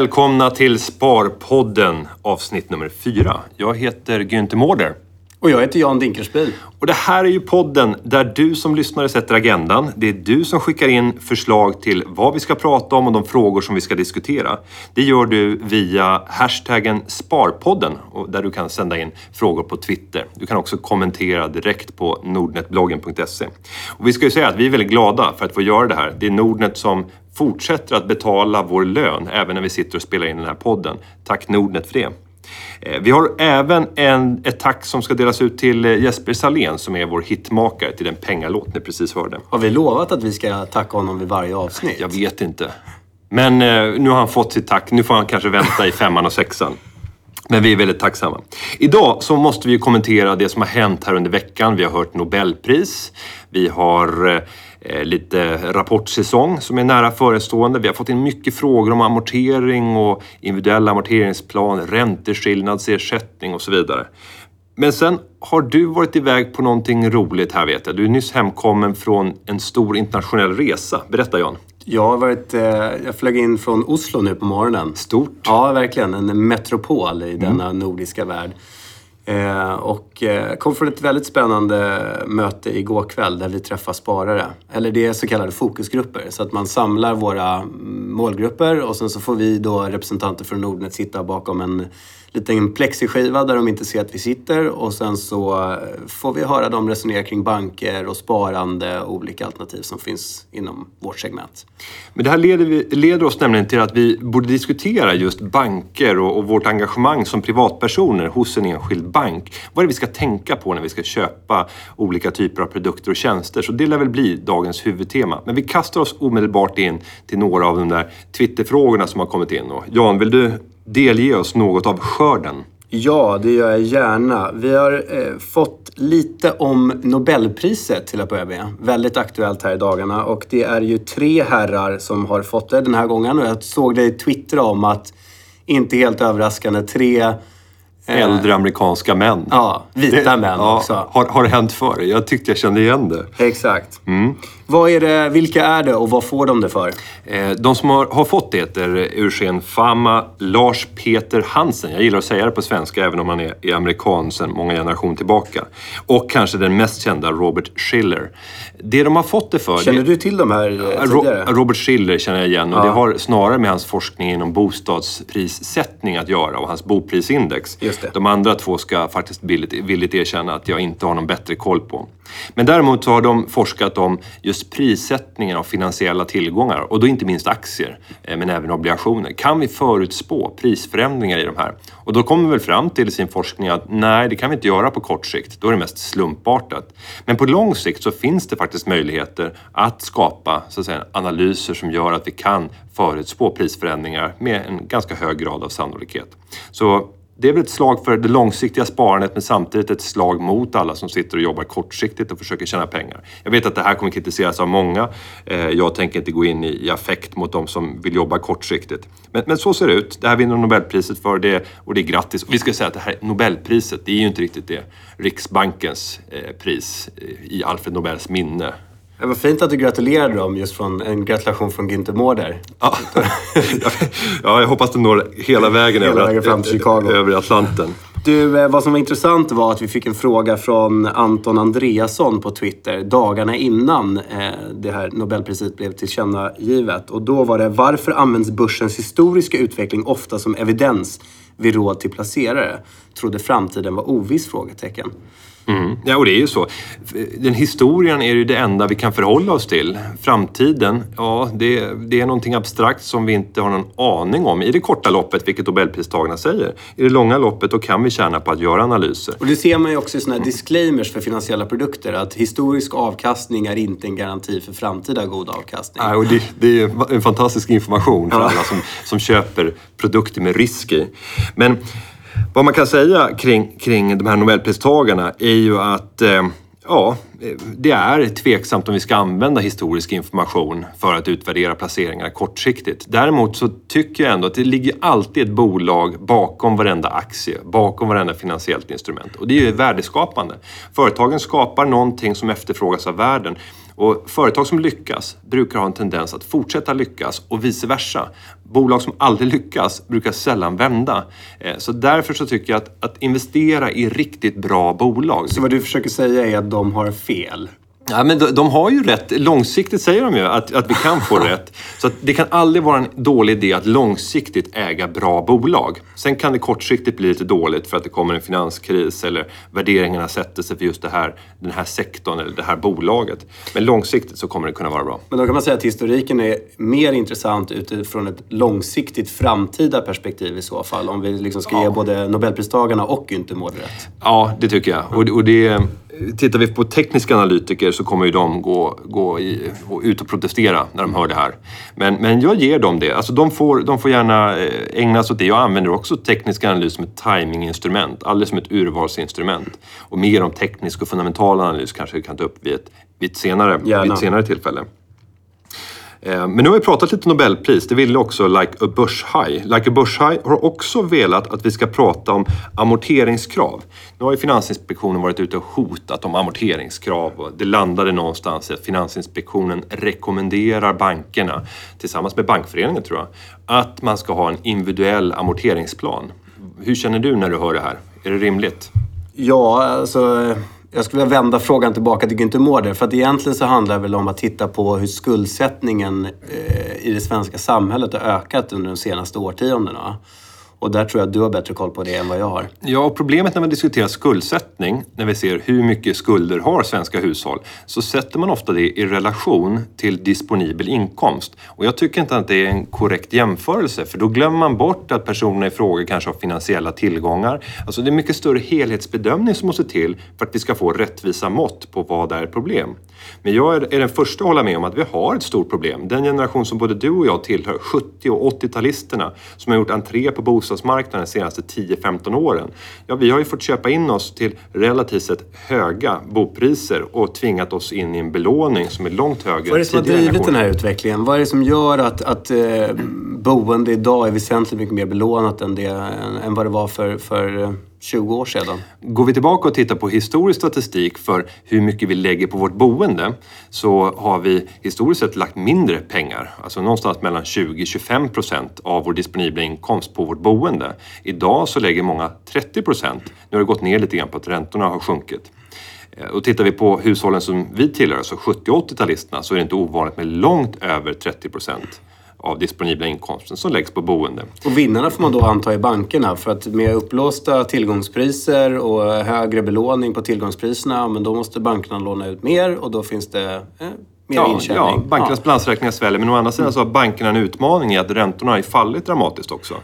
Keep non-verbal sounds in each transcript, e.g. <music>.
Välkomna till Sparpodden avsnitt nummer fyra. Jag heter Günther Mårder. Och jag heter Jan Dinkelspiel. Och det här är ju podden där du som lyssnare sätter agendan. Det är du som skickar in förslag till vad vi ska prata om och de frågor som vi ska diskutera. Det gör du via hashtaggen Sparpodden där du kan sända in frågor på Twitter. Du kan också kommentera direkt på nordnetbloggen.se. Och vi ska ju säga att vi är väldigt glada för att få göra det här. Det är Nordnet som fortsätter att betala vår lön även när vi sitter och spelar in den här podden. Tack Nordnet för det. Eh, Vi har även en, ett tack som ska delas ut till eh, Jesper Salén som är vår hitmakare till den pengalåt ni precis hörde. Har vi lovat att vi ska tacka honom vid varje avsnitt? Jag vet inte. Men eh, nu har han fått sitt tack. Nu får han kanske vänta i femman och sexan. Men vi är väldigt tacksamma. Idag så måste vi kommentera det som har hänt här under veckan. Vi har hört Nobelpris. Vi har lite rapportsäsong som är nära förestående. Vi har fått in mycket frågor om amortering och individuell amorteringsplan, ränteskillnadsersättning och så vidare. Men sen har du varit iväg på någonting roligt här vet jag. Du är nyss hemkommen från en stor internationell resa. Berätta Jan. Jag har varit... Eh, jag flög in från Oslo nu på morgonen. Stort. Ja, verkligen. En metropol i denna nordiska värld. Eh, och eh, kom från ett väldigt spännande möte igår kväll där vi träffar sparare. Eller det är så kallade fokusgrupper. Så att man samlar våra målgrupper och sen så får vi då representanter från Nordnet sitta bakom en liten plexiskiva där de inte ser att vi sitter och sen så eh, får vi höra dem resonera kring banker och sparande och olika alternativ som finns inom vårt segment. Men det här leder, vi, leder oss nämligen till att vi borde diskutera just banker och, och vårt engagemang som privatpersoner hos en enskild bank. Vad är det vi ska tänka på när vi ska köpa olika typer av produkter och tjänster? Så det lär väl bli dagens huvudtema. Men vi kastar oss omedelbart in till några av de där Twitterfrågorna som har kommit in. Och Jan, vill du delge oss något av skörden? Ja, det gör jag gärna. Vi har eh, fått lite om Nobelpriset till att börja med. Väldigt aktuellt här i dagarna. Och det är ju tre herrar som har fått det den här gången. Och jag såg dig twittra om att, inte helt överraskande, tre eh, Äldre amerikanska män. Ja, vita män ja, också. Har, har det hänt förr? Jag tyckte jag kände igen det. Exakt. Vad är det, vilka är det och vad får de det för? Eh, De som har, har fått det heter Eugen Fama, Lars Peter Hansen. Jag gillar att säga det på svenska även om han är, är amerikan sedan många generationer tillbaka. Och kanske den mest kända Robert Schiller. Det de har fått det för... Känner du till de här eh, tidigare? Robert Schiller känner jag igen och det har snarare med hans forskning inom bostadsprissättning att göra och hans boprisindex. Just det. De andra två ska faktiskt villigt, villigt erkänna att jag inte har någon bättre koll på. Men däremot så har de forskat om just prissättningen av finansiella tillgångar och då inte minst aktier, eh, men även obligationer. Kan vi förutspå prisförändringar i de här? Och då kommer vi väl fram till i sin forskning att nej, det kan vi inte göra på kort sikt. Då är det mest slumpartat. Men på lång sikt så finns det faktiskt möjligheter att skapa så att säga, analyser som gör att vi kan förutspå prisförändringar med en ganska hög grad av sannolikhet. Så det är väl ett slag för det långsiktiga sparandet men samtidigt ett slag mot alla som sitter och jobbar kortsiktigt och försöker tjäna pengar. Jag vet att det här kommer kritiseras av många. Eh, jag tänker inte gå in i affekt mot de som vill jobba kortsiktigt. Men, men så ser det ut. Det här vinner Nobelpriset för det och det är grattis. Vi ska säga att det här Nobelpriset, det är ju inte riktigt det Riksbankens eh, pris eh, i Alfred Nobels minne. Det var fint att du gratulerade dem just från en gratulation från Günther Mårder. Ja, <laughs> ja, jag hoppas det når hela vägen, Hela över, vägen fram till Chicago. <laughs> över Atlanten. Du, eh, vad som var intressant var att vi fick en fråga från Anton Andreasson på Twitter dagarna innan eh, det här Nobelpriset blev tillkännagivet. Och då var det varför används börsens historiska utveckling ofta som evidens vid råd till placerare? Trodde framtiden var oviss? Frågetecken. Mm. Ja, och det är ju så. Den historien är ju det enda vi kan förhålla oss till. Framtiden, ja, det, det är någonting abstrakt som vi inte har någon aning om i det korta loppet, vilket Nobelpristagarna säger. I det långa loppet, då kan vi tjäna på att göra analyser. Och det ser man ju också i såna här disclaimers för finansiella produkter att historisk avkastning är inte en garanti för framtida god avkastning. Ja, och det, det är en fantastisk information för alla som, som köper produkter med risk i. Men vad man kan säga kring, kring de här Nobelpristagarna är ju att eh, ja, det är tveksamt om vi ska använda historisk information för att utvärdera placeringar kortsiktigt. Däremot så tycker jag ändå att det ligger alltid ett bolag bakom varenda aktie, bakom varenda finansiellt instrument. Och det är ju värdeskapande. Företagen skapar någonting som efterfrågas av världen. Och företag som lyckas brukar ha en tendens att fortsätta lyckas och vice versa. Bolag som aldrig lyckas brukar sällan vända. Eh, så därför så tycker jag att, att investera i riktigt bra bolag. Så vad du försöker säga är att de har fel? Ja, men de, de, har ju rätt. Långsiktigt säger de ju att, att vi kan få <laughs> rätt. Så det kan aldrig vara en dålig idé att långsiktigt äga bra bolag. Sen kan det kortsiktigt bli lite dåligt för att det kommer en finanskris eller värderingarna sätter sig för just det här, den här sektorn eller det här bolaget. Men långsiktigt så kommer det kunna vara bra. Men då kan man säga att historiken är mer intressant utifrån ett långsiktigt framtida perspektiv i så fall. Om vi liksom ska ja. ge både Nobelpristagarna och Günther Mårder rätt. Ja, det tycker jag. Och, och det tittar vi på tekniska analytiker så kommer ju de gå, gå, i, ut och protestera när de hör det här. Men, men jag ger dem det. Alltså de, får, de får gärna eh, ägna sig åt det. Jag använder också teknisk analys som ett timinginstrument, alldeles som ett urvalsinstrument. Och mer om teknisk och fundamental analys kanske vi kan ta upp vid ett, vid ett, senare, vid ett senare tillfälle. Eh, men nu har vi pratat lite Nobelpris. Det ville också Like a Bush High. Like a Bush High har också velat att vi ska prata om amorteringskrav. Nu har ju Finansinspektionen varit ute och hotat om amorteringskrav och det landade någonstans i att Finansinspektionen rekommenderar bankerna, tillsammans med Bankföreningen tror jag, att man ska ha en individuell amorteringsplan. Hur känner du när du hör det här? Är det rimligt? Ja, alltså jag skulle vilja vända frågan tillbaka till Günther Mårder. För att egentligen så handlar det väl om att titta på hur skuldsättningen eh, i det svenska samhället har ökat under de senaste årtiondena. Och där tror jag att du har bättre koll på det än vad jag har. Ja, och problemet när man diskuterar skuldsättning, när vi ser hur mycket skulder har svenska hushåll, så sätter man ofta det i relation till disponibel inkomst. Och jag tycker inte att det är en korrekt jämförelse, för då glömmer man bort att personerna i fråga kanske har finansiella tillgångar. Alltså det är mycket större helhetsbedömning som måste till för att vi ska få rättvisa mått på vad är problem. Men jag är, den första att hålla med om att vi har ett stort problem. Den generation som både du och jag tillhör, 70 och 80-talisterna, som har gjort entré på bostadsmarknaden de senaste 10-15 åren. Ja, vi har ju fått köpa in oss till relativt sett höga bopriser och tvingat oss in i en belåning som är långt högre. Vad är det som har drivit den här utvecklingen? Vad är det som gör att, att eh, boende idag är väsentligt mycket mer belånat än, det, än, än vad det var för, för 20 år sedan. Går vi tillbaka och tittar på historisk statistik för hur mycket vi lägger på vårt boende så har vi historiskt sett lagt mindre pengar, alltså någonstans mellan 20-25 procent av vår disponibla inkomst på vårt boende. Idag så lägger många 30 procent. Nu har det gått ner lite grann på att räntorna har sjunkit. Eh, och tittar vi på hushållen som vi tillhör, alltså 70 80-talisterna, så är det inte ovanligt med långt över 30 procent av disponibla inkomsten som läggs på boende. Och vinnarna får man då anta i bankerna för att med upplåsta tillgångspriser och högre belåning på tillgångspriserna, men då måste bankerna låna ut mer och då finns det eh, mer ja, intjäning. Ja, bankernas ja. balansräkningar sväller. Men å andra sidan så har bankerna en utmaning i att räntorna har fallit dramatiskt också.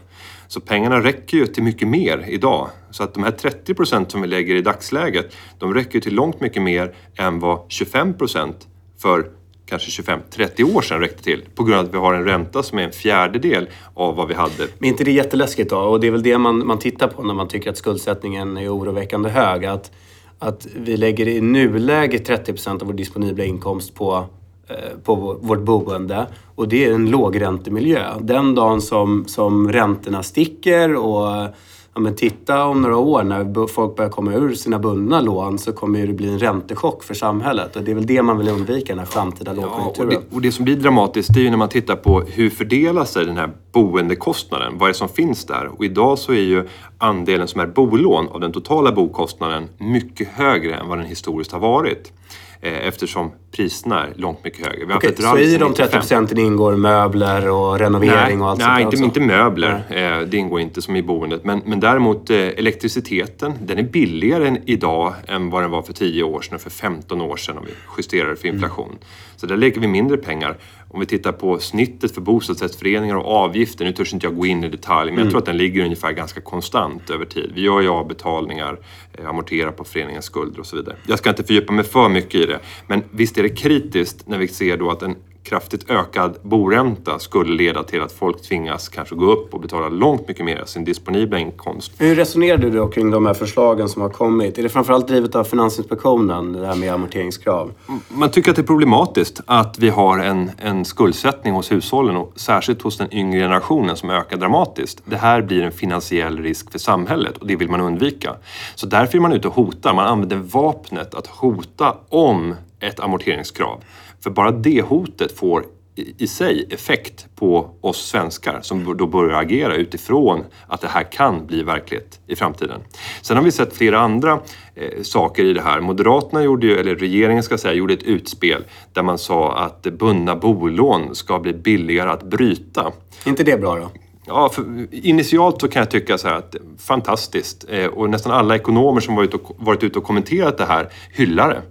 Så pengarna räcker ju till mycket mer idag. Så att de här 30 procent som vi lägger i dagsläget, de räcker till långt mycket mer än vad 25 procent för kanske 25-30 år sedan räckte till. På grund av att vi har en ränta som är en fjärdedel av vad vi hade. Men inte det är jätteläskigt då? Och det är väl det man, man tittar på när man tycker att skuldsättningen är oroväckande hög. Att, att vi lägger i nuläget 30 procent av vår disponibla inkomst på, eh, på vårt boende. Och det är en lågräntemiljö. Den dagen som, som räntorna sticker och ja, men titta om några år när folk börjar komma ur sina bundna lån så kommer det bli en räntechock för samhället. Och det är väl det man vill undvika den här framtida lågkonjunkturen. Ja, och, det, och det som blir dramatiskt det är ju när man tittar på hur fördelar sig den här boendekostnaden? Vad är det som finns där? Och idag så är ju andelen som är bolån av den totala bokostnaden mycket högre än vad den historiskt har varit. Eh, eftersom priserna är långt mycket högre. Vi har okay, så i de 30 procenten ingår möbler och renovering nej, och allt nej, sånt? Nej, inte, inte möbler. Nej. Det ingår inte som i boendet. Men, men däremot eh, elektriciteten, den är billigare idag än vad den var för 10 år sedan och för 15 år sedan om vi justerar för inflation. Mm. Så där lägger vi mindre pengar. Om vi tittar på snittet för bostadsrättsföreningar och avgifter, nu törs inte jag gå in i detalj, men mm. jag tror att den ligger ungefär ganska konstant över tid. Vi gör ju avbetalningar, eh, amorterar på föreningens skulder och så vidare. Jag ska inte fördjupa mig för mycket i det, men visst är det kritiskt när vi ser då att en kraftigt ökad boränta skulle leda till att folk tvingas kanske gå upp och betala långt mycket mer av sin disponibla inkomst. Hur resonerar du då kring de här förslagen som har kommit? Är det framförallt drivet av Finansinspektionen, det här med amorteringskrav? Man tycker att det är problematiskt att vi har en, en skuldsättning hos hushållen och särskilt hos den yngre generationen som ökar dramatiskt. Det här blir en finansiell risk för samhället och det vill man undvika. Så därför är man ute och hotar. Man använder vapnet att hota om ett amorteringskrav. För bara det hotet får i sig effekt på oss svenskar som då börjar agera utifrån att det här kan bli verklighet i framtiden. Sen har vi sett flera andra eh, saker i det här. Moderaterna gjorde ju, eller regeringen ska säga, gjorde ett utspel där man sa att bundna bolån ska bli billigare att bryta. Är inte det bra då? Ja, initialt så kan jag tycka så här att fantastiskt eh, och nästan alla ekonomer som varit, och, varit ute och kommenterat det här hyllar det.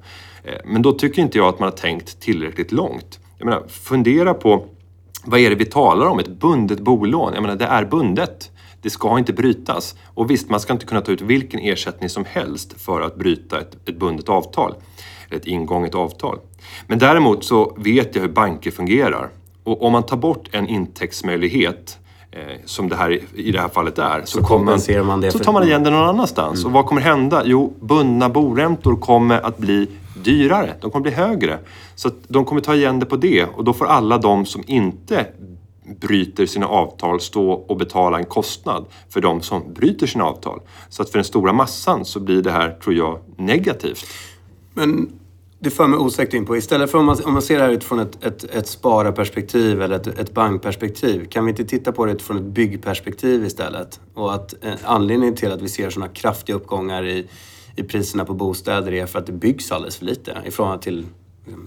Eh, men då tycker inte jag att man har tänkt tillräckligt långt. Jag menar, fundera på vad är det vi talar om? Ett bundet bolån? Jag menar, det är bundet. Det ska inte brytas. Och visst, man ska inte kunna ta ut vilken ersättning som helst för att bryta ett, ett bundet avtal. Ett ingånget avtal. Men däremot så vet jag hur banker fungerar. Och om man tar bort en intäktsmöjlighet eh, som det här i det här fallet är. Så, så, man, man så tar man igen det någon annanstans. Mm. Och vad kommer hända? Jo, bundna boräntor kommer att bli dyrare, de kommer bli högre. Så de kommer ta igen det på det och då får alla de som inte bryter sina avtal stå och betala en kostnad för de som bryter sina avtal. Så att för den stora massan så blir det här, tror jag, negativt. Men det för mig osäkert in på, istället för om man, om man ser det här utifrån ett, ett, ett spararperspektiv eller ett, ett bankperspektiv, kan vi inte titta på det utifrån ett byggperspektiv istället? Och att eh, anledningen till att vi ser sådana kraftiga uppgångar i i priserna på bostäder är för att det byggs alldeles för lite i förhållande till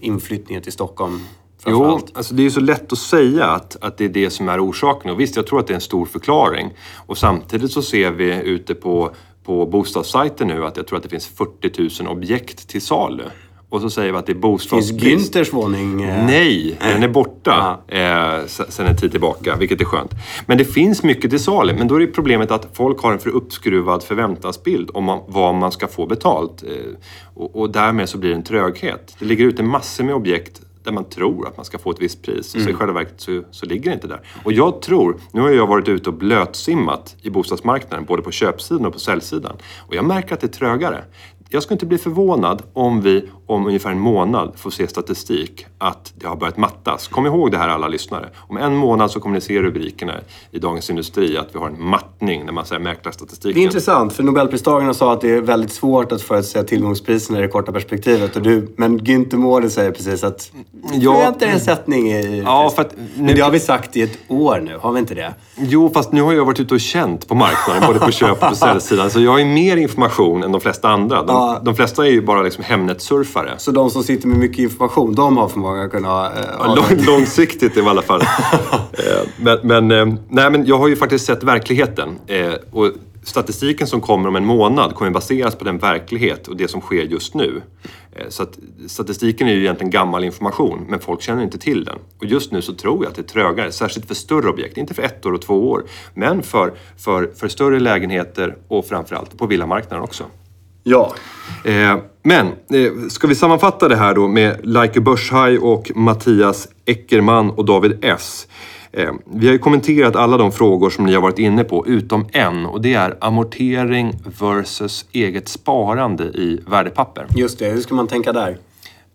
inflyttningen till Stockholm. Jo, alltså det är ju så lätt att säga att, att det är det som är orsaken. Och visst, jag tror att det är en stor förklaring. Och samtidigt så ser vi ute på, på bostadssajter nu att jag tror att det finns 40 000 objekt till salu. Och så säger vi att det är bostadsbrist. Finns Günthers våning? Eh... Nej, den är borta eh, sen en tid tillbaka, vilket är skönt. Men det finns mycket till salu. Men då är det problemet att folk har en för uppskruvad förväntansbild om man, vad man ska få betalt. Eh, och, och därmed så blir det en tröghet. Det ligger ute massor med objekt där man tror att man ska få ett visst pris. Mm. Så i själva verket så, så ligger det inte där. Och jag tror, nu har jag varit ute och blötsimmat i bostadsmarknaden, både på köpsidan och på säljsidan. Och jag märker att det är trögare jag skulle inte bli förvånad om vi om ungefär en månad får se statistik att det har börjat mattas. Kom ihåg det här alla lyssnare. Om en månad så kommer ni se rubrikerna i Dagens Industri att vi har en mattning när man säger mäklarstatistiken. Det är intressant för Nobelpristagarna sa att det är väldigt svårt att förutsäga tillgångspriserna i det korta perspektivet. Och du, men Günther Mårder säger precis att ja, förvänta dig en sättning i... Ja, för att, nu, men det har vi sagt i ett år nu, har vi inte det? Jo, fast nu har jag varit ute och känt på marknaden, både på köp och på <laughs> säljsidan. Så jag har ju mer information än de flesta andra. De, ja. de flesta är ju bara liksom Hemnet-surfare. Så de som sitter med mycket information, de har förmåga att kunna... Eh, lång, långsiktigt i alla fall. <laughs> Eh, men, men, eh, nej, men jag har ju faktiskt sett verkligheten. Eh, och statistiken som kommer om en månad kommer baseras på den verklighet och det som sker just nu. Så statistiken är ju egentligen gammal information, men folk känner inte till den. Och just nu så tror jag att det är trögare, särskilt för större objekt. Inte för ett år och två år, men för, för, för större lägenheter och framförallt på villamarknaden också. Ja. Eh, men eh, ska vi sammanfatta det här då med Like Börshaj och Mattias Eckerman och David S. Eh, vi har ju kommenterat alla de frågor som ni har varit inne på, utom en och det är amortering versus eget sparande i värdepapper. Just det, hur ska man tänka där?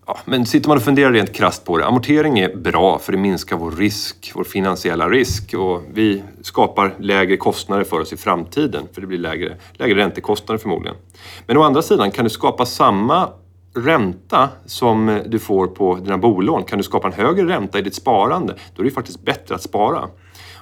Ja, men sitter man och funderar rent krast på det, amortering är bra för det minskar vår risk, vår finansiella risk och vi skapar lägre kostnader för oss i framtiden för det blir lägre, lägre räntekostnader förmodligen. Men å andra sidan kan du skapa samma ränta som du får på dina bolån. Kan du skapa en högre ränta i ditt sparande, då är det faktiskt bättre att spara.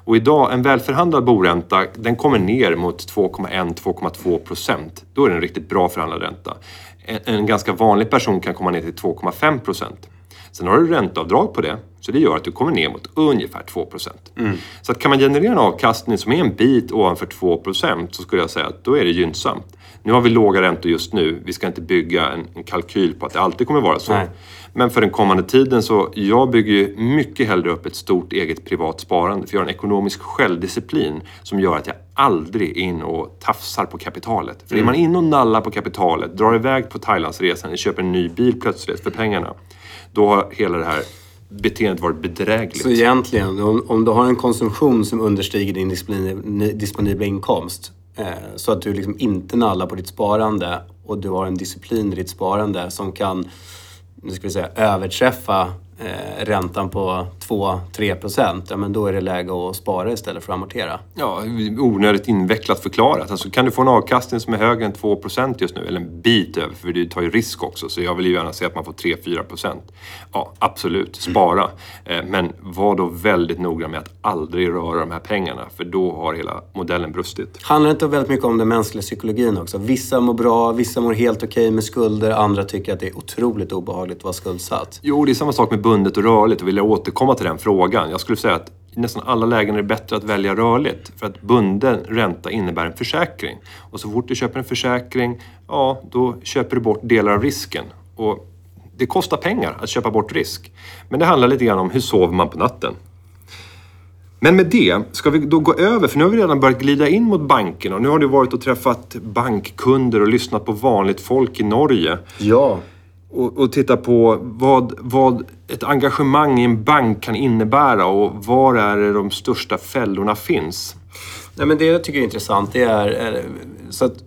Och idag, en välförhandlad boränta, den kommer ner mot 2,1-2,2 procent. Då är det en riktigt bra förhandlad ränta. En, ganska vanlig person kan komma ner till 2,5 procent. Sen har du ränteavdrag på det, så det gör att du kommer ner mot ungefär 2 procent. Mm. Så att kan man generera en avkastning som är en bit ovanför 2 procent så skulle jag säga att då är det gynnsamt. Nu har vi låga räntor just nu. Vi ska inte bygga en, en kalkyl på att det alltid kommer vara så. Nej. Men för den kommande tiden så jag bygger ju mycket hellre upp ett stort eget privat sparande. För jag har en ekonomisk självdisciplin som gör att jag aldrig är in och tafsar på kapitalet. För mm. är man in och nallar på kapitalet, drar iväg på Thailandsresan, köper en ny bil plötsligt för pengarna. Då har hela det här beteendet varit bedrägligt. Så egentligen, om, om du har en konsumtion som understiger din disponibla inkomst eh, så att du liksom inte nallar på ditt sparande och du har en disciplin i ditt sparande som kan nu ska vi säga, överträffa eh, räntan på 2-3 procent, ja, men då är det läge att spara istället för att amortera. Ja, onödigt invecklat förklarat. Alltså, kan du få en avkastning som är högre än 2% just nu, eller en bit över, för du tar ju risk också, så jag vill ju gärna se att man får 3-4 Ja, absolut, spara. Eh, men var då väldigt noga med att aldrig röra de här pengarna, för då har hela modellen brustit. Handlar det inte väldigt mycket om den mänskliga psykologin också? Vissa mår bra, vissa mår helt okej okay med skulder, andra tycker att det är otroligt obehagligt att vara skuldsatt. Jo, det är samma sak med bundet och rörligt och vill jag återkomma till den frågan. Jag skulle säga att i nästan alla lägen är det bättre att välja rörligt. För att bunden ränta innebär en försäkring. Och så fort du köper en försäkring, ja, då köper du bort delar av risken. Och det kostar pengar att köpa bort risk. Men det handlar lite grann om hur sover man på natten? Men med det ska vi då gå över, för nu har vi redan börjat glida in mot bankerna. Nu har du varit och träffat bankkunder och lyssnat på vanligt folk i Norge. Ja och, och titta på vad, vad ett engagemang i en bank kan innebära och var är det de största fällorna finns. Nej, men det jag tycker är intressant det är, är så att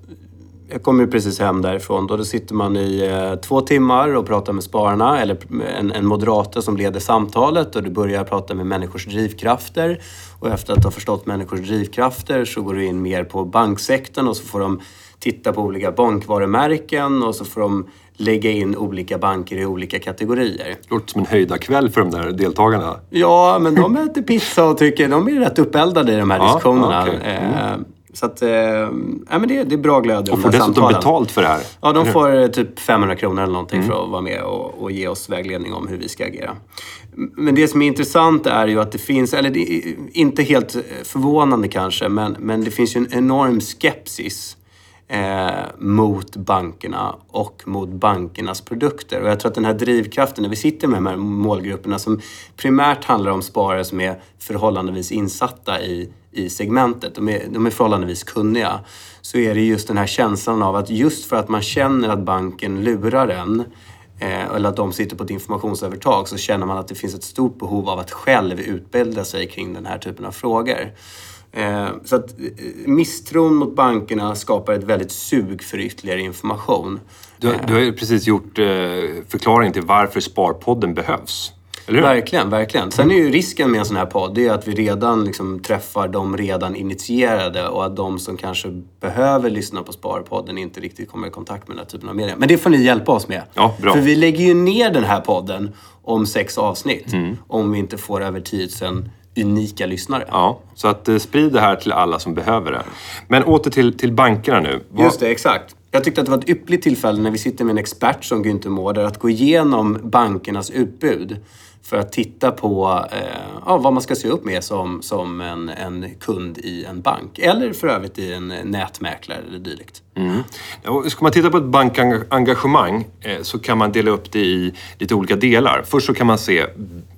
jag kommer ju precis hem därifrån. Då, då sitter man i eh, två timmar och pratar med spararna eller en, en moderator som leder samtalet och du börjar prata med människors drivkrafter. Och efter att ha förstått människors drivkrafter så går du in mer på banksektorn och så får de titta på olika bankvarumärken och så får de lägga in olika banker i olika kategorier. Det låter som en höjda kväll för de där deltagarna. Ja, men de äter pizza och tycker de är rätt uppeldade i de här ja, diskussionerna. Okay. Mm. Eh, så att, eh, ja, men det, det är bra glöd Och får dessutom samtalen. betalt för det här? Ja, de får eh, typ 500 kronor eller någonting mm. för att vara med och, och, ge oss vägledning om hur vi ska agera. Men det som är intressant är ju att det finns, eller det är inte helt förvånande kanske, men, men det finns ju en enorm skepsis eh, mot bankerna och mot bankernas produkter. Och jag tror att den här drivkraften, när vi sitter med de här målgrupperna som primärt handlar om sparare som är förhållandevis insatta i, i segmentet, de är, de är förhållandevis kunniga, så är det just den här känslan av att just för att man känner att banken lurar en eh, eller att de sitter på ett informationsövertag så känner man att det finns ett stort behov av att själv utbilda sig kring den här typen av frågor. Eh, så att eh, misstron mot bankerna skapar ett väldigt sug för ytterligare information. Du, du har ju precis gjort eh, förklaring till varför Sparpodden behövs. Verkligen, verkligen. Sen är ju risken med en sån här podd det är att vi redan liksom träffar de redan initierade och att de som kanske behöver lyssna på Sparpodden inte riktigt kommer i kontakt med den här typen av media. Men det får ni hjälpa oss med. Ja, bra. För vi lägger ju ner den här podden om sex avsnitt mm. om vi inte får över 10 000 unika lyssnare. Ja, så att eh, sprid det här till alla som behöver det. Men åter till, till bankerna nu. Vad... Just det, exakt. Jag tyckte att det var ett yppligt tillfälle när vi sitter med en expert som Günther Mårder att gå igenom bankernas utbud för att titta på eh, ja, vad man ska se upp med som, som en, en kund i en bank. Eller för övrigt i en nätmäklare eller dylikt. Mm. ska man titta på ett bankengagemang eh, så kan man dela upp det i lite olika delar. Först så kan man se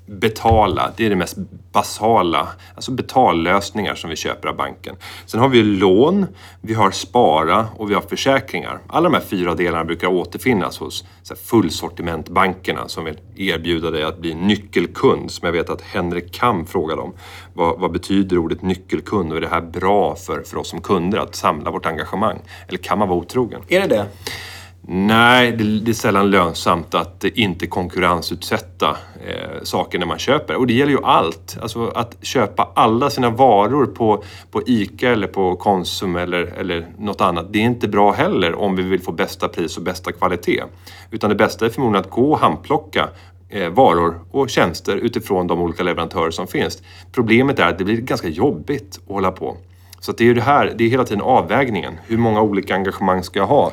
betala, det är det mest basala. Alltså betallösningar som vi köper av banken. Sen har vi lån, vi har spara och vi har försäkringar. Alla de här fyra delarna brukar återfinnas hos fullsortimentbankerna som vill erbjuda dig att bli nyckelkund. Som jag vet att Henrik Kam frågade om. Vad, vad betyder ordet nyckelkund och är det här bra för, för oss som kunder att samla vårt engagemang? Eller kan man vara otrogen? Är det det? Nej, det, är sällan lönsamt att inte konkurrensutsätta eh, saker när man köper. Och det gäller ju allt. Alltså att köpa alla sina varor på, på ICA eller på Konsum eller, eller något annat. Det är inte bra heller om vi vill få bästa pris och bästa kvalitet. Utan det bästa är förmodligen att gå och handplocka eh, varor och tjänster utifrån de olika leverantörer som finns. Problemet är att det blir ganska jobbigt att hålla på. Så det är ju det här, det är hela tiden avvägningen. Hur många olika engagemang ska jag ha?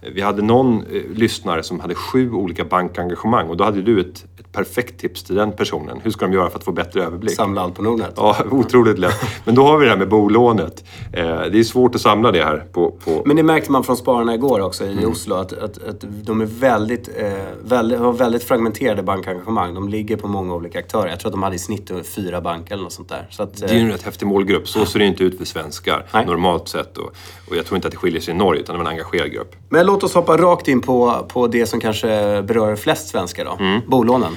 Vi hade någon eh, lyssnare som hade sju olika bankengagemang och då hade du ett, ett perfekt tips till den personen. Hur ska de göra för att få bättre överblick? Samla allt på Nordnet. Ja, <laughs> otroligt lätt. Men då har vi det här med bolånet. Eh, det är svårt att samla det här på... på... Men det märkte man från spararna igår också i mm. Oslo att, att, att de är väldigt, eh, väldigt, har väldigt fragmenterade bankengagemang. De ligger på många olika aktörer. Jag tror att de hade i snitt fyra banker eller något sånt där. Så att, det är ju en rätt häftig målgrupp. Så ser det inte ut för svenskar Nej. normalt sett. Och, och jag tror inte att det skiljer sig i Norge utan det var en engagerad grupp. Men låt oss hoppa rakt in på, på det som kanske berör flest svenskar då. Mm. Bolånen.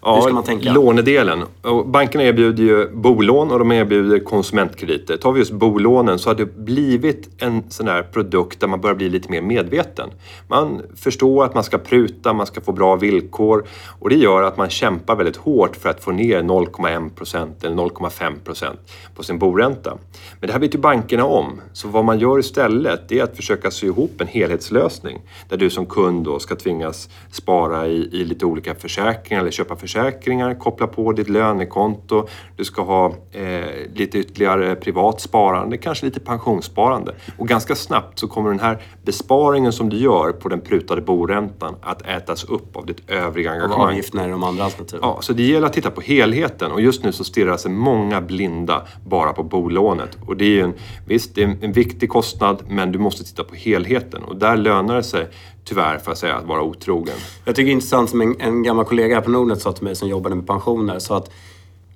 Ja, Hur ska man tänka? Lånedelen. Och bankerna erbjuder ju bolån och de erbjuder konsumentkrediter. Tar vi just bolånen så har det blivit en sån här produkt där man börjar bli lite mer medveten. Man förstår att man ska pruta, man ska få bra villkor och det gör att man kämpar väldigt hårt för att få ner 0,1 procent eller 0,5 procent på sin boränta. Men det här vet ju bankerna om. Så vad man gör istället är att försöka sy ihop en helhetslösning där du som kund då ska tvingas spara i, i lite olika försäkringar eller köpa försäkringar, koppla på ditt lönekonto, du ska ha eh, lite ytterligare privat sparande, kanske lite pensionssparande. Och ganska snabbt så kommer den här besparingen som du gör på den prutade boräntan att ätas upp av ditt övriga engagemang. Av avgifterna i de andra alternativen. Ja, så det gäller att titta på helheten och just nu så stirrar sig många blinda bara på bolånet. Och det är en, visst, det är en viktig kostnad men du måste titta på helheten och där lönar det sig tyvärr får jag säga, att vara otrogen. Jag tycker det är intressant som en, en gammal kollega här på Nordnet sa till mig som jobbade med pensioner. Så att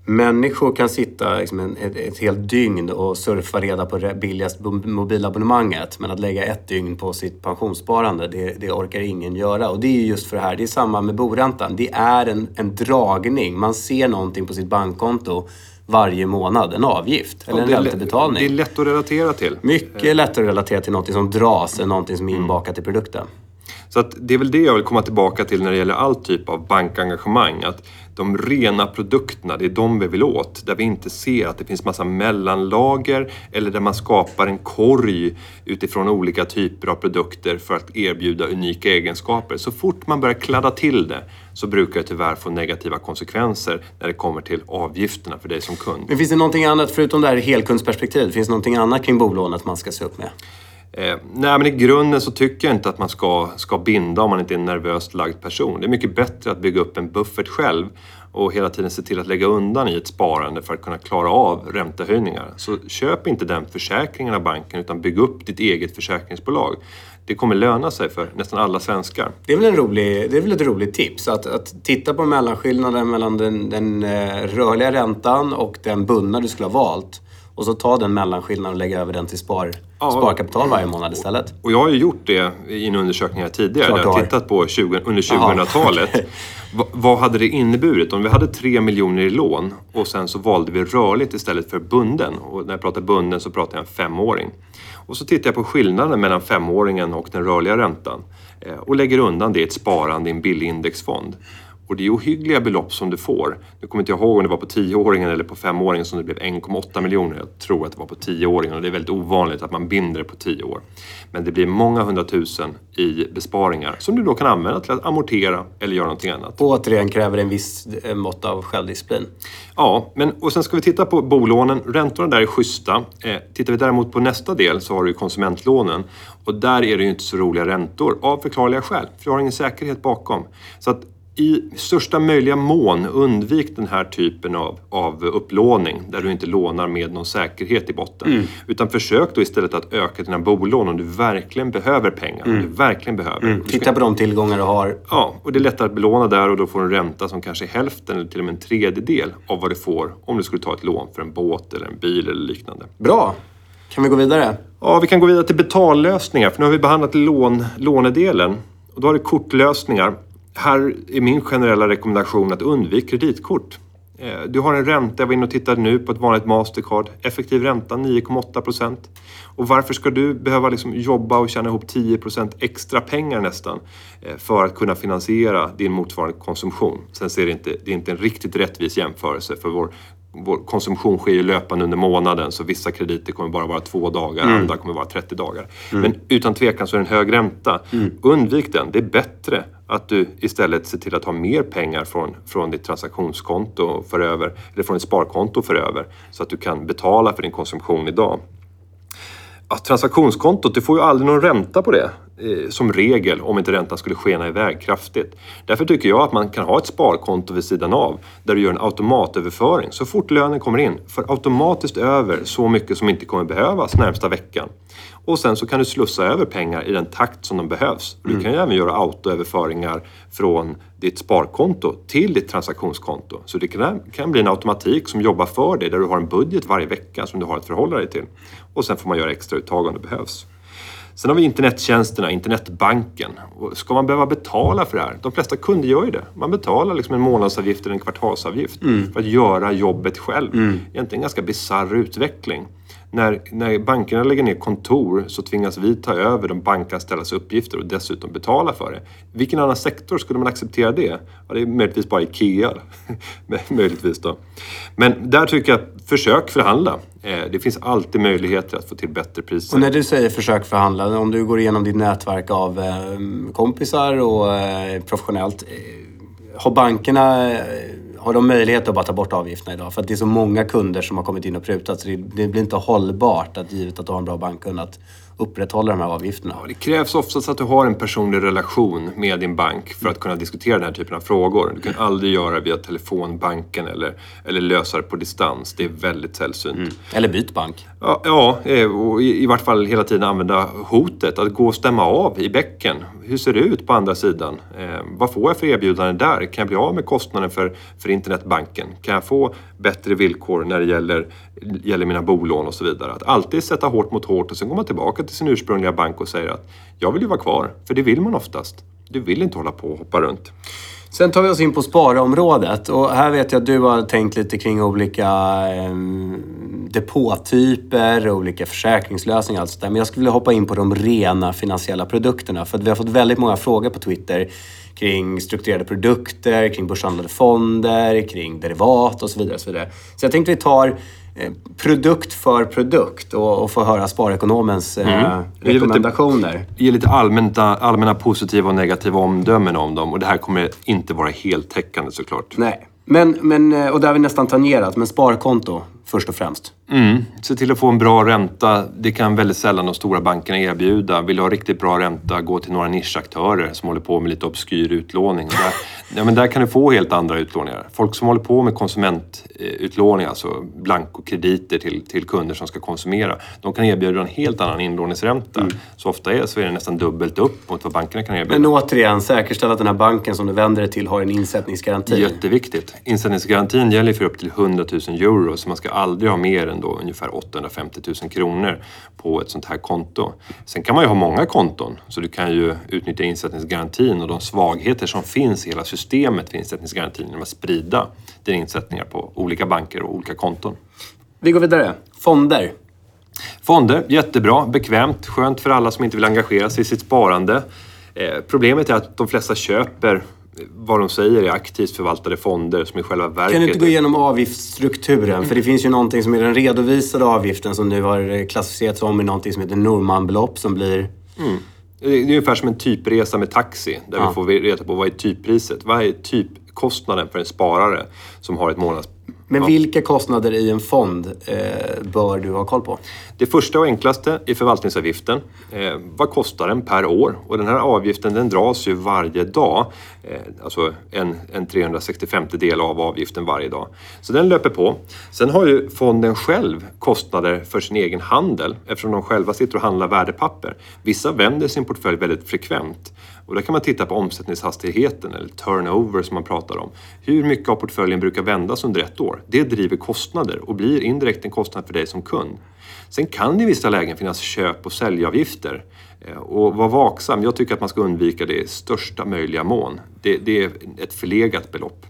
människor kan sitta liksom en, ett, ett helt dygn och surfa reda på billigaste mobilabonnemanget. Men att lägga ett dygn på sitt pensionssparande, det, det, orkar ingen göra. Och det är just för det här, det är samma med boräntan. Det är en, en dragning. Man ser någonting på sitt bankkonto varje månad, en avgift eller en räntebetalning. Det är lätt att relatera till. Mycket lättare att relatera till något som dras än något som är inbakat i produkten. Så att det är väl det jag vill komma tillbaka till när det gäller all typ av bankengagemang. Att de rena produkterna, det är de vi vill åt. Där vi inte ser att det finns massa mellanlager eller där man skapar en korg utifrån olika typer av produkter för att erbjuda unika egenskaper. Så fort man börjar kladda till det så brukar det tyvärr få negativa konsekvenser när det kommer till avgifterna för dig som kund. Men finns det någonting annat, förutom det här helkundsperspektivet, finns det någonting annat kring bolånet man ska se upp med? Eh, nej, men i grunden så tycker jag inte att man ska, ska binda om man inte är en nervöst lagd person. Det är mycket bättre att bygga upp en buffert själv och hela tiden se till att lägga undan i ett sparande för att kunna klara av räntehöjningar. Så köp inte den försäkringen av banken utan bygg upp ditt eget försäkringsbolag. Det kommer löna sig för nästan alla svenskar. Det är väl, en rolig, det är väl ett roligt tips att, att titta på mellanskillnaden mellan den, den eh, rörliga räntan och den bundna du skulle ha valt och så ta den mellanskillnaden och lägga över den till spar, ja, sparkapital varje månad istället. Och jag har ju gjort det i en undersökning här tidigare. Klart där jag har tittat på 20, under 2000-talet. <laughs> vad hade det inneburit om vi hade 3 miljoner i lån och sen så valde vi rörligt istället för bunden. Och när jag pratar bunden så pratar jag en femåring. Och så tittar jag på skillnaden mellan femåringen och den rörliga räntan eh, och lägger undan det i ett sparande i en billig indexfond. Och det är ohyggliga belopp som du får. Nu kommer inte jag ihåg om det var på 10-åringen eller på 5-åringen som det blev 1,8 miljoner. Jag tror att det var på 10-åringen och det är väldigt ovanligt att man binder det på 10 år. Men det blir många hundratusen i besparingar som du då kan använda till att amortera eller göra någonting annat. Och återigen kräver en viss eh, mått av självdisciplin. Ja, men och sen ska vi titta på bolånen. Räntorna där är schyssta. Eh, tittar vi däremot på nästa del så har du konsumentlånen och där är det ju inte så roliga räntor av förklarliga skäl. För du har ingen säkerhet bakom. Så att i största möjliga mån undvik den här typen av, av upplåning där du inte lånar med någon säkerhet i botten. Mm. Utan försök då istället att öka dina bolån om du verkligen behöver pengar. Mm. Om du verkligen behöver. Mm. Titta på de tillgångar du har. Ja, och det är lättare att belåna där och då får du en ränta som kanske är hälften eller till och med en tredjedel av vad du får om du skulle ta ett lån för en båt eller en bil eller liknande. Bra! Kan vi gå vidare? Ja, vi kan gå vidare till betallösningar för nu har vi behandlat lån, lånedelen. Och då har du kortlösningar här är min generella rekommendation att undvik kreditkort. Eh, du har en ränta, jag var inne och tittade nu på ett vanligt Mastercard. Effektiv ränta 9,8 procent. Och varför ska du behöva liksom jobba och tjäna ihop 10 procent extra pengar nästan eh, för att kunna finansiera din motsvarande konsumtion? Sen ser det inte, det är inte en riktigt rättvis jämförelse för vår vår konsumtion sker ju löpande under månaden så vissa krediter kommer bara vara två dagar, mm. andra kommer vara 30 dagar. Mm. Men utan tvekan så är det en hög ränta. Mm. Undvik den. Det är bättre att du istället ser till att ha mer pengar från, från ditt transaktionskonto för över, eller från ditt sparkonto för över så att du kan betala för din konsumtion idag. Ja, transaktionskontot, du får ju aldrig någon ränta på det som regel om inte räntan skulle skena iväg kraftigt. Därför tycker jag att man kan ha ett sparkonto vid sidan av där du gör en automatöverföring så fort lönen kommer in. För automatiskt över så mycket som inte kommer behövas närmsta veckan. Och sen så kan du slussa över pengar i den takt som de behövs. Du mm. kan ju även göra autoöverföringar från ditt sparkonto till ditt transaktionskonto. Så det kan, kan bli en automatik som jobbar för dig där du har en budget varje vecka som du har att förhålla dig till. Och sen får man göra extra uttag om det behövs. Sen har vi internettjänsterna, internetbanken. Och ska man behöva betala för det här? De flesta kunder gör ju det. Man betalar liksom en månadsavgift eller en kvartalsavgift för att göra jobbet själv. Egentligen en ganska bisarr utveckling. När, när bankerna lägger ner kontor så tvingas vi ta över de bankanställdas uppgifter och dessutom betala för det. Vilken annan sektor skulle man acceptera det? Ja, det är möjligtvis bara IKEA. <laughs> möjligtvis då. Men där tycker jag, försök förhandla. Eh, det finns alltid möjligheter att få till bättre priser. Och när du säger försök förhandla, om du går igenom ditt nätverk av eh, kompisar och eh, professionellt. Har bankerna har de möjlighet att bara ta bort avgifterna idag? För att det är så många kunder som har kommit in och prutat så det, det blir inte hållbart att givet att du har en bra bankkund att upprätthålla de här avgifterna. Ja, Det krävs oftast att du har en personlig relation med din bank för att kunna diskutera den här typen av frågor. Du kan aldrig göra via telefonbanken eller, eller lösa det på distans. Det är väldigt sällsynt. Eller byt bank. Ja, ja, eh, och i, i vart fall hela tiden använda hotet. Att gå och stämma av i bäcken. Hur ser det ut på andra sidan? Eh, vad får jag för erbjudande där? Kan jag bli av med kostnaden för, för internetbanken? Kan jag få bättre villkor när det gäller, gäller mina bolån och så vidare? Att alltid sätta hårt mot hårt och sen går man tillbaka till sin ursprungliga bank och säger att jag vill ju vara kvar. För det vill man oftast. Du vill inte hålla på och hoppa runt. Sen tar vi oss in på sparområdet och här vet jag att du har tänkt lite kring olika eh, depåtyper, olika försäkringslösningar och allt sånt där. Men jag skulle vilja hoppa in på de rena finansiella produkterna för att vi har fått väldigt många frågor på Twitter kring strukturerade produkter, kring börshandlade fonder, kring derivat och så vidare. Och så, vidare. så jag tänkte vi tar produkt för produkt och, och få höra sparekonomens eh, lite- rekommendationer. Ge lite allmänt, allmänna positiva och negativa omdömen om dem och det här kommer inte vara heltäckande såklart. Nej. Men, men, eh, och där har vi nästan tangerat, men sparkonto först och främst. Mm. Se till att få en bra ränta. Det kan väldigt sällan de stora bankerna erbjuda. Vill du ha riktigt bra ränta, gå till några nischaktörer som håller på med lite obskyr utlåning. Där, <laughs> ja, men där kan du få helt andra utlåningar. Folk som håller på med konsumentutlåning, alltså blankokrediter till, till kunder som ska konsumera, de kan erbjuda en helt annan inlåningsränta. Så ofta är, så är det nästan dubbelt upp mot vad bankerna kan erbjuda. Men återigen, säkerställ att den här banken som du vänder dig till har en insättningsgaranti. Jätteviktigt. Insättningsgarantin gäller för upp till 100 000 euro så man ska aldrig ha mer än då ungefär 850 000 kronor på ett sånt här konto. Sen kan man ju ha många konton så du kan ju utnyttja insättningsgarantin och de svagheter som finns i hela systemet för insättningsgarantin genom att sprida dina insättningar på olika banker och olika konton. Vi går vidare. Fonder. Fonder, jättebra, bekvämt, skönt för alla som inte vill engagera sig i sitt sparande. Eh, problemet är att de flesta köper vad de säger är aktivt förvaltade fonder som i själva verket... Kan du inte gå igenom avgiftsstrukturen? För det finns ju någonting som är den redovisade avgiften som nu har klassificerats om i någonting som heter Normanbelopp som blir... Det är ungefär som en typresa med taxi där Ja. vi får reda på vad är typpriset. Vad är typkostnaden för en sparare som har ett månads... Men Ja. vilka kostnader i en fond eh, bör du ha koll på? Det första och enklaste är förvaltningsavgiften. Eh, vad kostar den per år? Och den här avgiften den dras ju varje dag. Eh, alltså en, en 365 del av avgiften varje dag. Så den löper på. Sen har ju fonden själv kostnader för sin egen handel eftersom de själva sitter och handlar värdepapper. Vissa vänder sin portfölj väldigt frekvent. Och där kan man titta på omsättningshastigheten eller turnover som man pratar om. Hur mycket av portföljen brukar vändas under ett år? Det driver kostnader och blir indirekt en kostnad för dig som kund. Sen kan det i vissa lägen finnas köp och säljavgifter. Eh, Och var vaksam. Jag tycker att man ska undvika det i största möjliga mån. Det, det är ett förlegat belopp.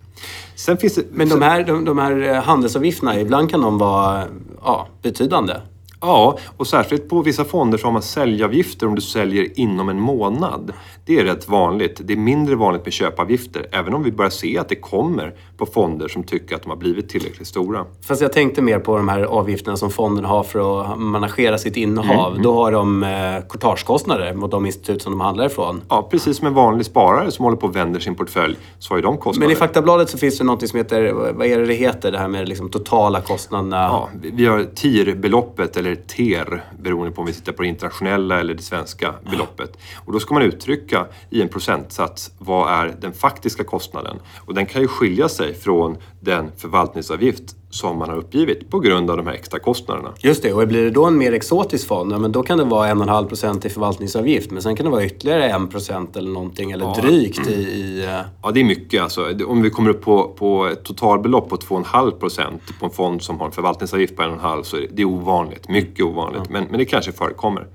Sen finns det... Men de här, de, de här eh, handelsavgifterna, ibland kan de vara ja, betydande. Ja, och särskilt på vissa fonder så har man säljavgifter om du säljer inom en månad. Det är rätt vanligt. Det är mindre vanligt med köpavgifter, även om vi börjar se att det kommer på fonder som tycker att de har blivit tillräckligt stora. Fast jag tänkte mer på de här avgifterna som fonden har för att managera sitt innehav. Mm, Då har de eh, courtagekostnader mot de institut som de handlar ifrån. Ja, precis som en vanlig sparare som håller på och vänder sin portfölj så har ju de kostnader. Men i faktabladet så finns det något som heter, vad är det det heter, det här med liksom totala kostnaderna. Ja, vi- vi har TIR-beloppet eller TER beroende på om vi tittar på det internationella eller det svenska beloppet. Och då ska man uttrycka i en procentsats vad är den faktiska kostnaden. Och den kan ju skilja sig från den förvaltningsavgift som man har uppgivit på grund av de här extra kostnaderna. Just det, och blir det då en mer exotisk fond, ja, men då kan det vara 1,5 procent i förvaltningsavgift. Men sen kan det vara ytterligare 1 procent eller någonting, eller Ja. drygt i... i eh, Ja, det är mycket. Alltså, om vi kommer upp på, på ett totalbelopp på 2,5 procent på en fond som har en förvaltningsavgift på 1,5 så är det, det är ovanligt. Mycket ovanligt. Men, men det kanske förekommer.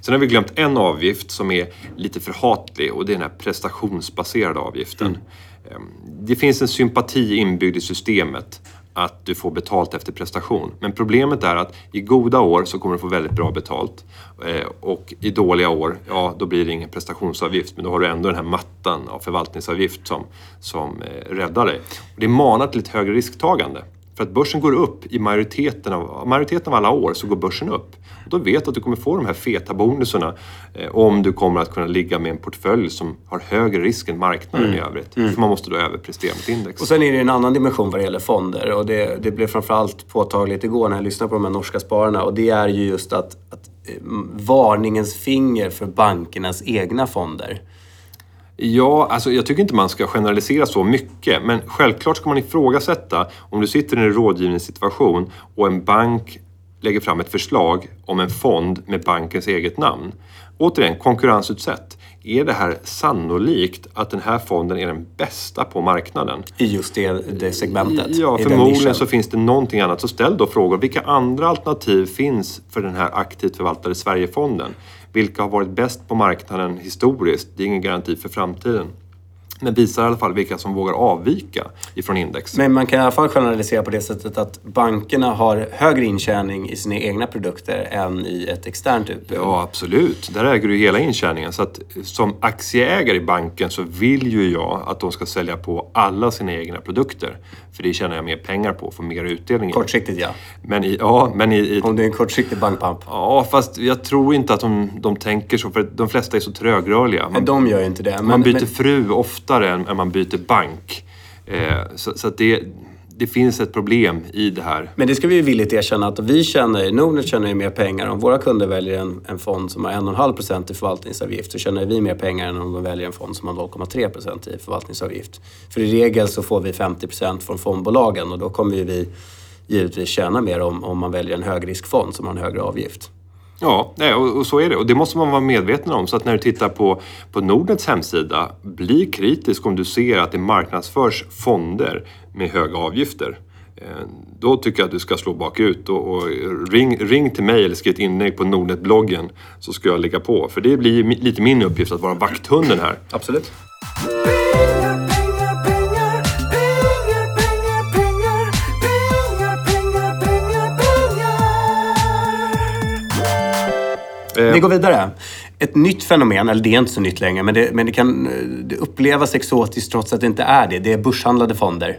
Sen har vi glömt en avgift som är lite förhatlig och det är den här prestationsbaserade avgiften. Ehm, Det finns en sympati inbyggd i systemet att du får betalt efter prestation. Men problemet är att i goda år så kommer du få väldigt bra betalt. Eh, och i dåliga år, ja då blir det ingen prestationsavgift. Men då har du ändå den här mattan av förvaltningsavgift som, som eh, räddar dig. Och det manar till ett högre risktagande. För att börsen går upp i majoriteten av, majoriteten av alla år så går börsen upp. Och då vet du att du kommer få de här feta bonusarna eh, om du kommer att kunna ligga med en portfölj som har högre risk än marknaden i övrigt. För man måste då överprestera mot index. Och sen är det en annan dimension vad det gäller fonder. Och det, det blev framförallt påtagligt igår när jag lyssnade på de här norska spararna. Och det är ju just att, att eh, varningens finger för bankernas egna fonder. Ja, alltså jag tycker inte man ska generalisera så mycket. Men självklart ska man ifrågasätta om du sitter i en rådgivningssituation och en bank lägger fram ett förslag om en fond med bankens eget namn. Återigen, konkurrensutsätt. Är det här sannolikt att den här fonden är den bästa på marknaden? I just det, det segmentet. Ja, förmodligen så finns det någonting annat. Så ställ då frågor. Vilka andra alternativ finns för den här aktivt förvaltade Sverigefonden? Vilka har varit bäst på marknaden historiskt? Det är ingen garanti för framtiden. Men visar i alla fall vilka som vågar avvika ifrån index. Men man kan i alla fall generalisera på det sättet att bankerna har högre intjäning i sina egna produkter än i ett externt utbud. Ja, absolut. Där äger du hela intjäningen. Så att som aktieägare i banken så vill ju jag att de ska sälja på alla sina egna produkter. För det tjänar jag mer pengar på, får mer utdelning. Kortsiktigt ja. Men i, ja, men i, i Om det är en kortsiktig bankpump. Ja, fast jag tror inte att de, de tänker så, för de flesta är så trögrörliga. Men Man, de gör ju inte det. Men, man byter men, fru oftare än, än man byter bank. Eh, så så att det, det finns ett problem i det här. men det ska vi ju villigt erkänna att vi tjänar, Nordnet tjänar ju mer pengar. Om våra kunder väljer en, en fond som har 1,5 procent i förvaltningsavgift så tjänar vi mer pengar än om de väljer en fond som har 0,3 procent i förvaltningsavgift. För i regel så får vi 50 procent från fondbolagen och då kommer ju vi givetvis tjäna mer om, om man väljer en högriskfond som har en högre avgift. Ja, och, så är det. Och det måste man vara medveten om. Så att när du tittar på, på Nordnets hemsida, bli kritisk om du ser att det marknadsförs fonder med höga avgifter. Eh, då tycker jag att du ska slå bakut och, och ring, ring till mig eller skriv ett inlägg på Nordnet-bloggen så ska jag lägga på. För det blir lite min uppgift att vara vakthunden här. Absolut. Vi går vidare. Ett nytt fenomen, eller det är inte så nytt längre, men det, men det kan eh, det upplevas exotiskt trots att det inte är det. Det är börshandlade fonder.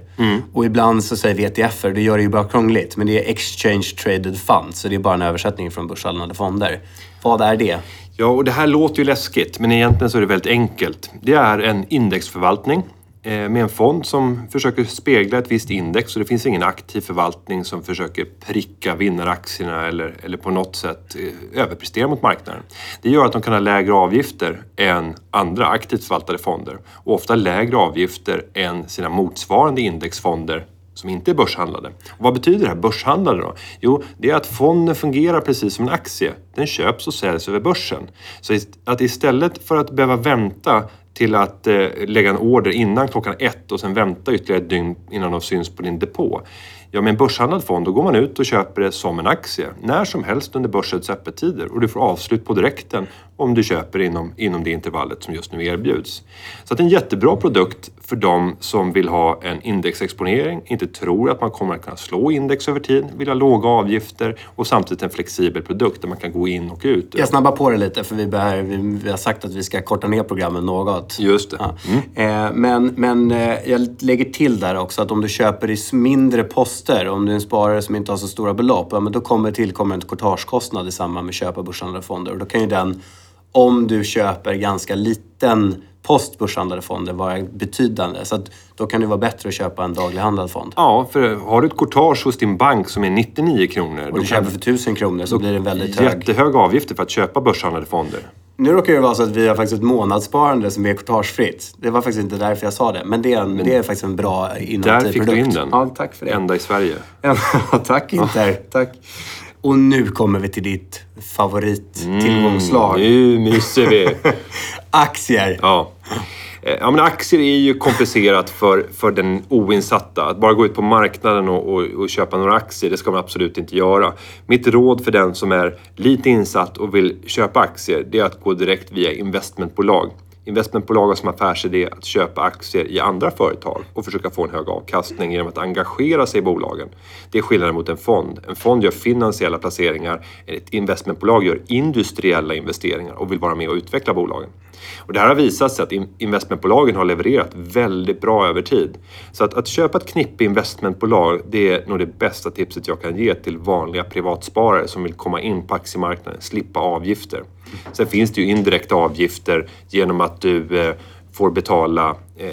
Och ibland så säger vi ETFer, det gör det ju bara krångligt. Men det är Exchange Traded Funds, så det är bara en översättning från börshandlade fonder. Vad är det? Ja, och det här låter ju läskigt, men egentligen så är det väldigt enkelt. Det är en indexförvaltning eh, Eh, med en fond som försöker spegla ett visst index och det finns ingen aktiv förvaltning som försöker pricka vinnaraktierna eller, eller på något sätt eh, överprestera mot marknaden. Det gör att de kan ha lägre avgifter än andra aktivt förvaltade fonder och ofta lägre avgifter än sina motsvarande indexfonder som inte är börshandlade. Och vad betyder det här börshandlade då? Jo, det är att fonden fungerar precis som en aktie. Den köps och säljs över börsen. Så att istället för att behöva vänta till att eh, lägga en order innan klockan ett och sen vänta ytterligare ett dygn innan de syns på din depå. Ja, med en börshandlad fond då går man ut och köper det som en aktie när som helst under börsens öppettider och du får avslut på direkten om du köper inom, inom det intervallet som just nu erbjuds. Så att en jättebra produkt för de som vill ha en indexexponering, inte tror att man kommer att kunna slå index över tid, vill ha låga avgifter och samtidigt en flexibel produkt där man kan gå in och ut. Jag snabbar på det lite, för vi, behöver, vi, vi har sagt att vi ska korta ner programmen något. Just det. Ja. Eh, men men eh, jag lägger till där också att om du köper i mindre poster, om du är en sparare som inte har så stora belopp, ja, men då kommer tillkommer en courtagekostnad i samband med köp av börshandlade fonder. Och då kan ju den, om du köper ganska liten post börshandlade fonder, vara betydande. Så då kan det vara bättre att köpa en daglighandlad fond. Ja, för har du ett courtage hos din bank som är 99 kronor, Och du kan köper för 1000 kronor så blir det väldigt hög. jättehöga avgifter för att köpa börshandlade fonder. Nu råkar det vara så att vi har faktiskt ett månadssparande som är courtagefritt. Det var faktiskt inte därför jag sa det. Men det är, en, det är faktiskt en bra Där innovativ fick produkt. du in den. Ja, tack för det. Enda i Sverige. Ja, <laughs> tack Inter. Tack. Och nu kommer vi till ditt favorittillgångsslag. Nu myser vi. <laughs> Aktier. Ja. Eh, Ja, men aktier är ju komplicerat för, för den oinsatta. Att bara gå ut på marknaden och, och, och köpa några aktier, det ska man absolut inte göra. Mitt råd för den som är lite insatt och vill köpa aktier, det är att gå direkt via investmentbolag. Investmentbolag har som affärsidé att köpa aktier i andra företag och försöka få en hög avkastning genom att engagera sig i bolagen. Det är skillnaden mot en fond. En fond gör finansiella placeringar, ett investmentbolag gör industriella investeringar och vill vara med och utveckla bolagen. Och det här har visat sig att investmentbolagen har levererat väldigt bra över tid. Så att, att köpa ett knippe investmentbolag, det är nog det bästa tipset jag kan ge till vanliga privatsparare som vill komma in på aktiemarknaden, slippa avgifter. Sen finns det ju indirekta avgifter genom att du eh, får betala eh,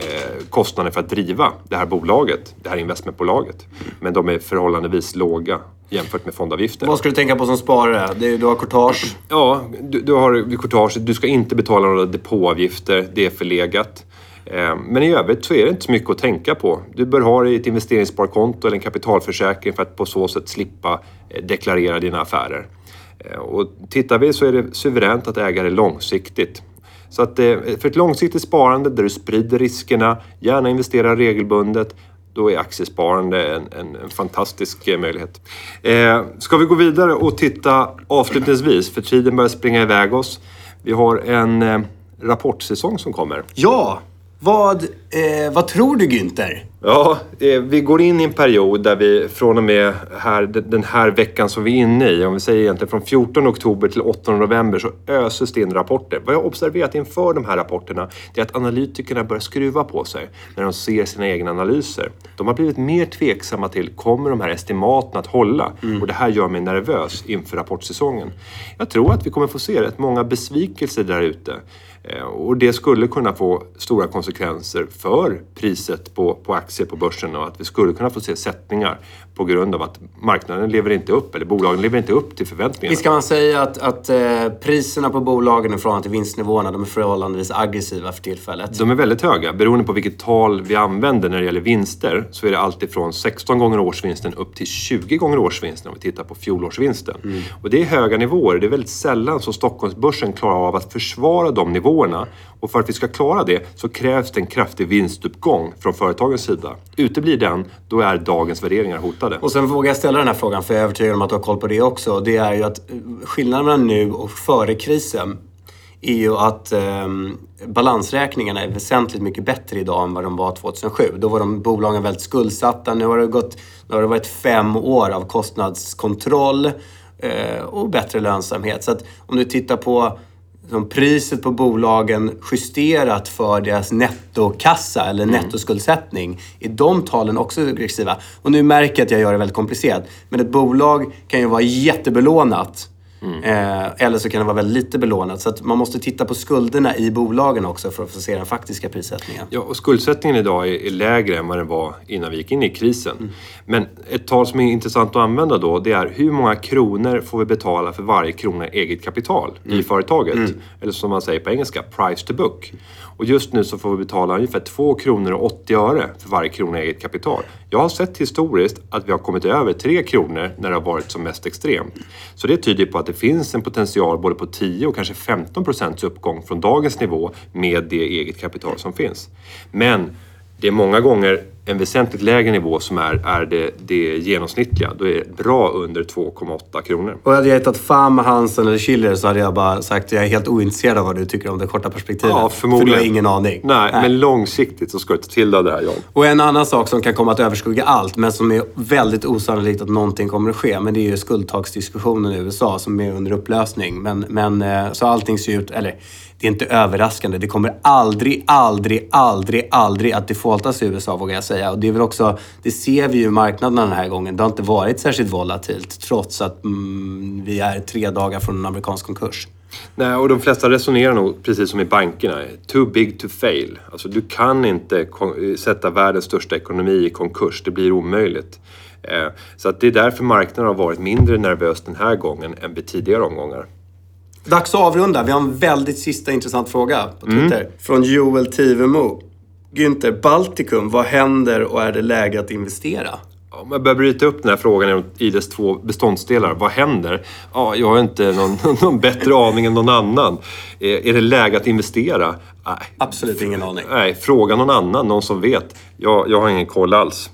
kostnader för att driva det här bolaget, det här investmentbolaget. Men de är förhållandevis låga jämfört med fondavgifter. Vad ska du tänka på som sparare? Är, du har courtage. Ja, du, du har courtage, du ska inte betala några depåavgifter, det är förlegat. Eh, Men i övrigt så är det inte så mycket att tänka på. Du bör ha ett investeringssparkonto eller en kapitalförsäkring för att på så sätt slippa eh, deklarera dina affärer. Eh, och tittar vi så är det suveränt att äga det långsiktigt. Så att eh, för ett långsiktigt sparande där du sprider riskerna, gärna investerar regelbundet, då är aktiesparande en, en, en fantastisk eh, möjlighet. Eh, ska vi gå vidare och titta avslutningsvis, för tiden börjar springa iväg oss. Vi har en eh, rapportsäsong som kommer. Ja! Vad, eh, vad tror du Günther? Ja, eh, vi går in i en period där vi från och med här, den här veckan som vi är inne i, om vi säger egentligen från 14 oktober till 8 november, så öses det in rapporter. Vad jag har observerat inför de här rapporterna, det är att analytikerna börjar skruva på sig när de ser sina egna analyser. De har blivit mer tveksamma till, kommer de här estimaten att hålla? Och det här gör mig nervös inför rapportsäsongen. Jag tror att vi kommer få se rätt många besvikelser där ute. Eh, Och det skulle kunna få stora konsekvenser för priset på, på aktier på börsen och att vi skulle kunna få se sättningar på grund av att marknaden lever inte upp, eller bolagen lever inte upp till förväntningarna. Visst kan man säga att, att eh, priserna på bolagen i förhållande till vinstnivåerna, de är förhållandevis aggressiva för tillfället. De är väldigt höga. Beroende på vilket tal vi använder när det gäller vinster så är det alltifrån 16 gånger årsvinsten upp till 20 gånger årsvinsten om vi tittar på fjolårsvinsten. Och det är höga nivåer. Det är väldigt sällan som Stockholmsbörsen klarar av att försvara de nivåerna. Och för att vi ska klara det så krävs det en kraftig vinstuppgång från företagens sida. Uteblir den, då är dagens värderingar hotade. Och sen vågar jag ställa den här frågan, för jag är övertygad om att du har koll på det också. Det är ju att eh, skillnaden mellan nu och före krisen är ju att eh, balansräkningarna är väsentligt mycket bättre idag än vad de var 2007. Då var de bolagen väldigt skuldsatta. Nu har det, gått, nu har det varit fem år av kostnadskontroll eh, och bättre lönsamhet. Så att om du tittar på som priset på bolagen justerat för deras nettokassa eller nettoskuldsättning. Är de talen också aggressiva? Och nu märker jag att jag gör det väldigt komplicerat. Men ett bolag kan ju vara jättebelånat. Eh, eller så kan det vara väldigt lite belånat. Så att man måste titta på skulderna i bolagen också för att få se den faktiska prissättningen. Ja, och skuldsättningen idag är, är lägre än vad den var innan vi gick in i krisen. Men ett tal som är intressant att använda då, det är hur många kronor får vi betala för varje krona eget kapital i företaget? Eller som man säger på engelska, price to book. Och just nu så får vi betala ungefär 2 kronor och 80 öre för varje krona eget kapital. Jag har sett historiskt att vi har kommit över 3 kronor när det har varit som mest extremt. Så det tyder på att det finns en potential både på 10 och kanske 15 procents uppgång från dagens nivå med det eget kapital som finns. Men det är många gånger en väsentligt lägre nivå som är, är det, det genomsnittliga. Då är det bra under 2,8 kronor. Och hade jag hetat Fam, Hansen eller Schiller så hade jag bara sagt att jag är helt ointresserad av vad du tycker om det korta perspektivet. Ja, förmodligen. För du har ingen aning. Nej, men långsiktigt så ska du ta till dig det här, John. Och en annan sak som kan komma att överskugga allt, men som är väldigt osannolikt att någonting kommer att ske, men det är ju skuldtaksdiskussionen i USA som är under upplösning. Men, men eh, så allting ser ut, eller det är inte överraskande. Det kommer aldrig, aldrig, aldrig, aldrig att defaultas i USA vågar jag säga. Och det är väl också, det ser vi ju i marknaden den här gången. Det har inte varit särskilt volatilt trots att mm, vi är tre dagar från en amerikansk konkurs. Nej, och de flesta resonerar nog precis som i bankerna. Too big to fail. Alltså, du kan inte sätta världens största ekonomi i konkurs. Det blir omöjligt. Eh, så att det är därför marknaden har varit mindre nervös den här gången än vid tidigare omgångar. Dags att avrunda. Vi har en väldigt sista intressant fråga på Twitter. Från Joel Tivemo. Günther, Baltikum, vad händer och är det läge att investera? Om jag börjar bryta upp den här frågan i dess två beståndsdelar. Vad händer? Ja, jag har inte någon, <laughs> någon bättre aning än någon annan. Är, är det läge att investera? Nej, Absolut ingen aning. Nej, fråga någon annan, någon som vet. Jag, jag har ingen koll alls.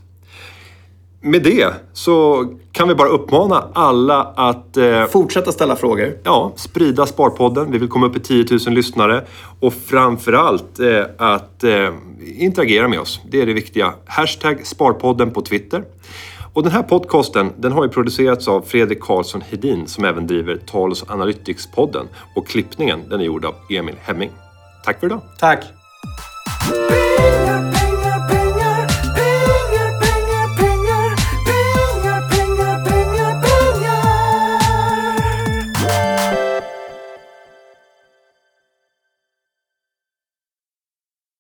Med det så kan vi bara uppmana alla att eh, Fortsätta ställa frågor. ja, sprida Sparpodden. Vi vill komma upp i 10 000 lyssnare. Och framförallt eh, att eh, interagera med oss. Det är det viktiga. Hashtag Sparpodden på Twitter. Och den här podcasten den har ju producerats av Fredrik Karlsson Hedin som även driver Tals Analytics-podden. Och klippningen den är gjord av Emil Hemming. Tack för idag! Tack!